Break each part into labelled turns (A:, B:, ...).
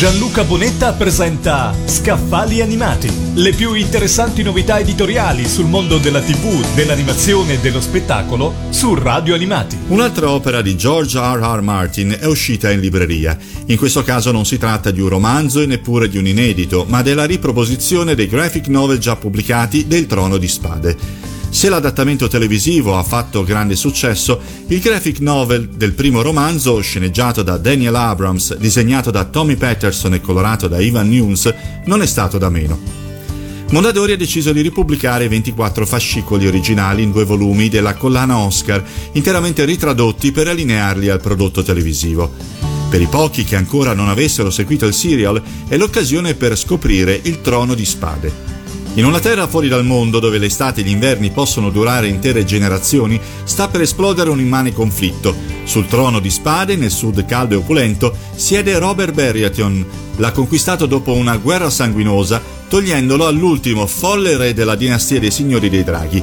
A: Gianluca Bonetta presenta Scaffali animati, le più interessanti novità editoriali sul mondo della TV, dell'animazione e dello spettacolo su Radio Animati.
B: Un'altra opera di George R. R. Martin è uscita in libreria. In questo caso non si tratta di un romanzo e neppure di un inedito, ma della riproposizione dei graphic novel già pubblicati del Trono di Spade. Se l'adattamento televisivo ha fatto grande successo, il graphic novel del primo romanzo, sceneggiato da Daniel Abrams, disegnato da Tommy Patterson e colorato da Ivan Nunes, non è stato da meno. Mondadori ha deciso di ripubblicare 24 fascicoli originali in due volumi della collana Oscar, interamente ritradotti per allinearli al prodotto televisivo. Per i pochi che ancora non avessero seguito il serial, è l'occasione per scoprire il trono di spade. In una terra fuori dal mondo dove l'estate e gli inverni possono durare intere generazioni, sta per esplodere un immane conflitto. Sul trono di spade, nel sud caldo e opulento, siede Robert Baratheon. L'ha conquistato dopo una guerra sanguinosa, togliendolo all'ultimo folle re della dinastia dei signori dei draghi.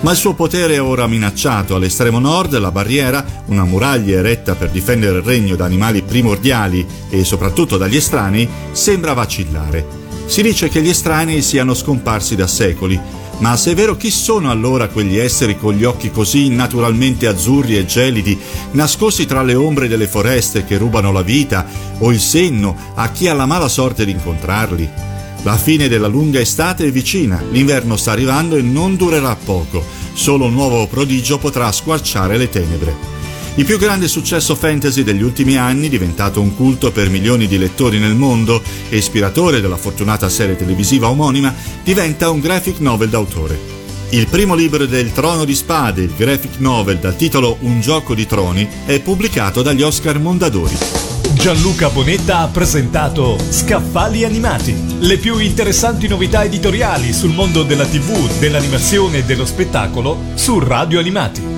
B: Ma il suo potere è ora minacciato. All'estremo nord, la barriera, una muraglia eretta per difendere il regno da animali primordiali e soprattutto dagli estranei, sembra vacillare. Si dice che gli estranei siano scomparsi da secoli, ma se è vero chi sono allora quegli esseri con gli occhi così naturalmente azzurri e gelidi, nascosti tra le ombre delle foreste che rubano la vita o il senno a chi ha la mala sorte di incontrarli? La fine della lunga estate è vicina, l'inverno sta arrivando e non durerà poco, solo un nuovo prodigio potrà squarciare le tenebre. Il più grande successo fantasy degli ultimi anni, diventato un culto per milioni di lettori nel mondo e ispiratore della fortunata serie televisiva omonima, diventa un graphic novel d'autore. Il primo libro del Trono di Spade, il graphic novel dal titolo Un gioco di troni, è pubblicato dagli Oscar Mondadori.
A: Gianluca Bonetta ha presentato Scaffali animati, le più interessanti novità editoriali sul mondo della TV, dell'animazione e dello spettacolo su Radio Animati.